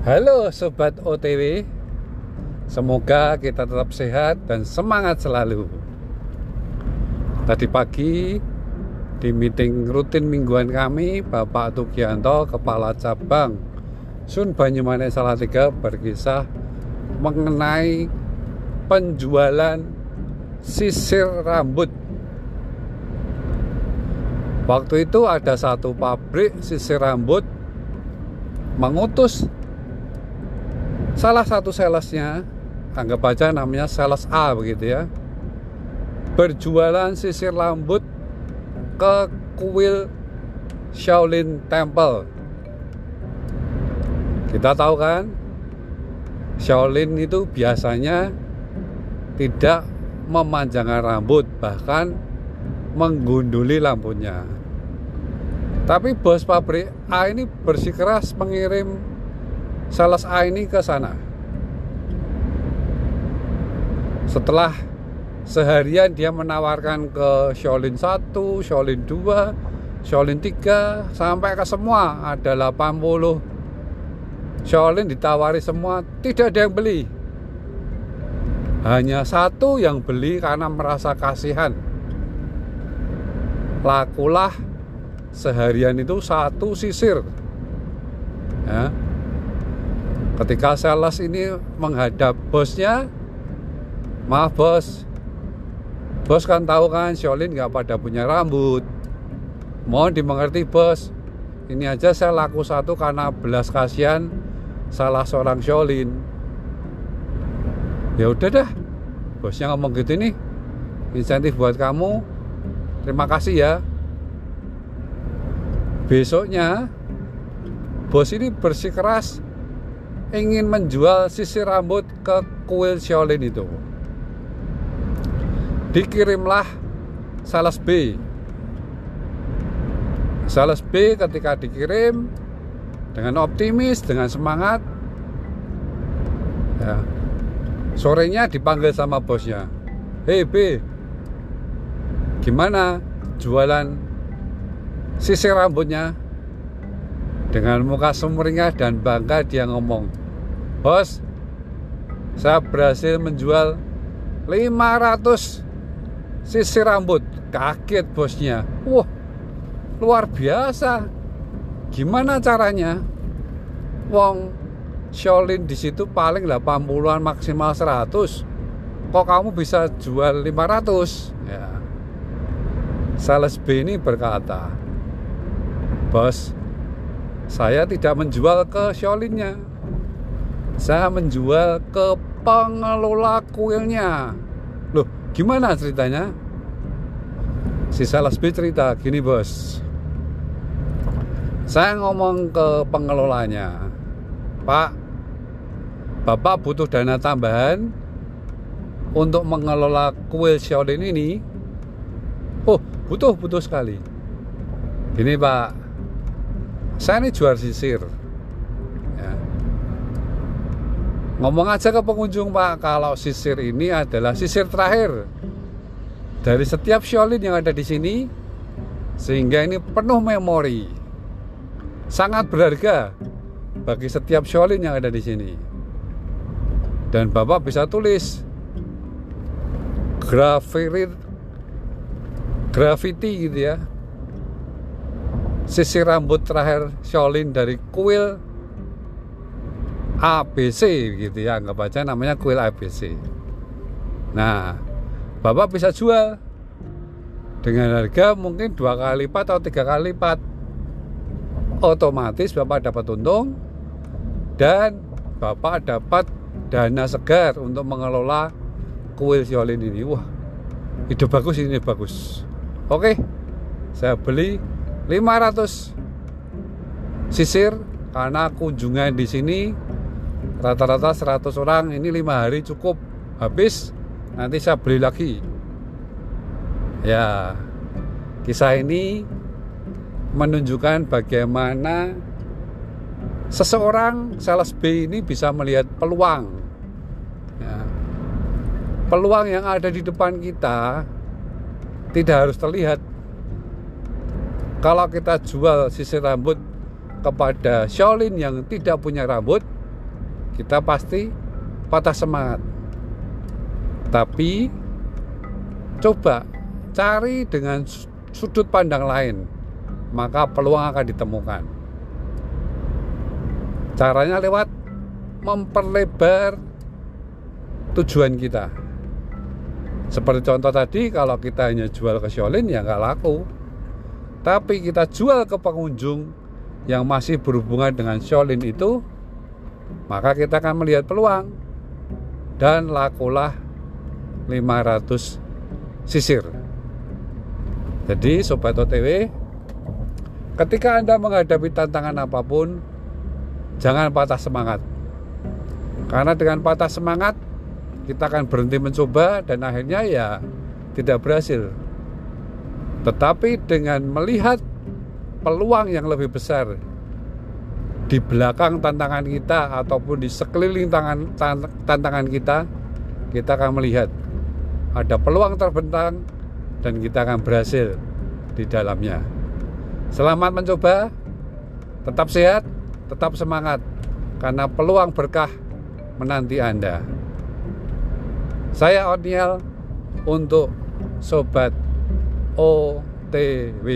Halo Sobat OTW Semoga kita tetap sehat dan semangat selalu. Tadi pagi di meeting rutin mingguan kami Bapak Tugianto Kepala Cabang Sun Banyumanik Salatiga berkisah mengenai penjualan sisir rambut. Waktu itu ada satu pabrik sisir rambut mengutus salah satu salesnya anggap aja namanya sales A begitu ya berjualan sisir rambut ke kuil Shaolin Temple. Kita tahu kan Shaolin itu biasanya tidak memanjangkan rambut bahkan menggunduli lampunya. Tapi bos pabrik A ini bersikeras mengirim sales A ini ke sana. Setelah seharian dia menawarkan ke Shaolin 1, Shaolin 2, Shaolin 3 sampai ke semua. Ada 80 Shaolin ditawari semua tidak ada yang beli. Hanya satu yang beli karena merasa kasihan. Lakulah seharian itu satu sisir. Ya. Ketika sales ini menghadap bosnya maaf bos. Bos kan tahu kan Shaolin nggak pada punya rambut. Mohon dimengerti bos. Ini aja saya laku satu karena belas kasihan salah seorang Shaolin ya udah dah. Bosnya ngomong gitu nih. Insentif buat kamu. Terima kasih ya. Besoknya bos ini bersikeras ingin menjual sisir rambut ke kuil Shaolin itu. Dikirimlah sales B. Sales B ketika dikirim dengan optimis dengan semangat ya, sorenya dipanggil sama bosnya. Hei B gimana jualan sisir rambutnya? Dengan muka sumringah dan bangga dia ngomong bos saya berhasil menjual 500 sisir rambut. Kaget bosnya. Wah luar biasa. Gimana caranya? Wong Shaolin di situ paling 80-an maksimal 100 kok kamu bisa jual 500 ya. Sales B ini berkata bos saya tidak menjual ke Shaolinnya saya menjual ke pengelola kuilnya. Loh gimana ceritanya? Si sales B cerita gini bos. Saya ngomong ke pengelolanya pak bapak butuh dana tambahan untuk mengelola kuil Shaolin ini oh butuh butuh sekali. Gini pak saya ini jual sisir ngomong aja ke pengunjung pak kalau sisir ini adalah sisir terakhir dari setiap Shaolin yang ada di sini sehingga ini penuh memori sangat berharga bagi setiap Shaolin yang ada di sini. Dan bapak bisa tulis graffiti graffiti gitu ya sisir rambut terakhir Shaolin dari kuil ABC gitu ya anggap aja namanya kuil ABC nah bapak bisa jual dengan harga mungkin dua kali lipat atau tiga kali lipat. Otomatis bapak dapat untung dan bapak dapat dana segar untuk mengelola kuil Shaolin ini. Wah ide bagus ini bagus. Oke saya beli 500 sisir karena kunjungan di sini rata-rata 100 orang ini lima hari cukup. Habis nanti saya beli lagi. Ya kisah ini menunjukkan bagaimana seseorang sales B ini bisa melihat peluang. Ya. peluang yang ada di depan kita tidak harus terlihat. Kalau kita jual sisir rambut kepada Shaolin yang tidak punya rambut kita pasti patah semangat. Tapi coba cari dengan sudut pandang lain, maka peluang akan ditemukan. Caranya lewat memperlebar tujuan kita. Seperti contoh tadi, kalau kita hanya jual ke Sholin ya nggak laku. Tapi kita jual ke pengunjung yang masih berhubungan dengan Sholin itu, maka kita akan melihat peluang dan lakulah 500 sisir. Jadi sobat OTW, ketika Anda menghadapi tantangan apa pun, jangan patah semangat. Karena dengan patah semangat, kita akan berhenti mencoba dan akhirnya ya tidak berhasil. Tetapi dengan melihat peluang yang lebih besar di belakang tantangan kita ataupun di sekeliling tangan, tantangan kita, kita akan melihat ada peluang terbentang dan kita akan berhasil di dalamnya. Selamat mencoba, tetap sehat, tetap semangat, karena peluang berkah menanti Anda. Saya Oniel untuk Sobat OTW.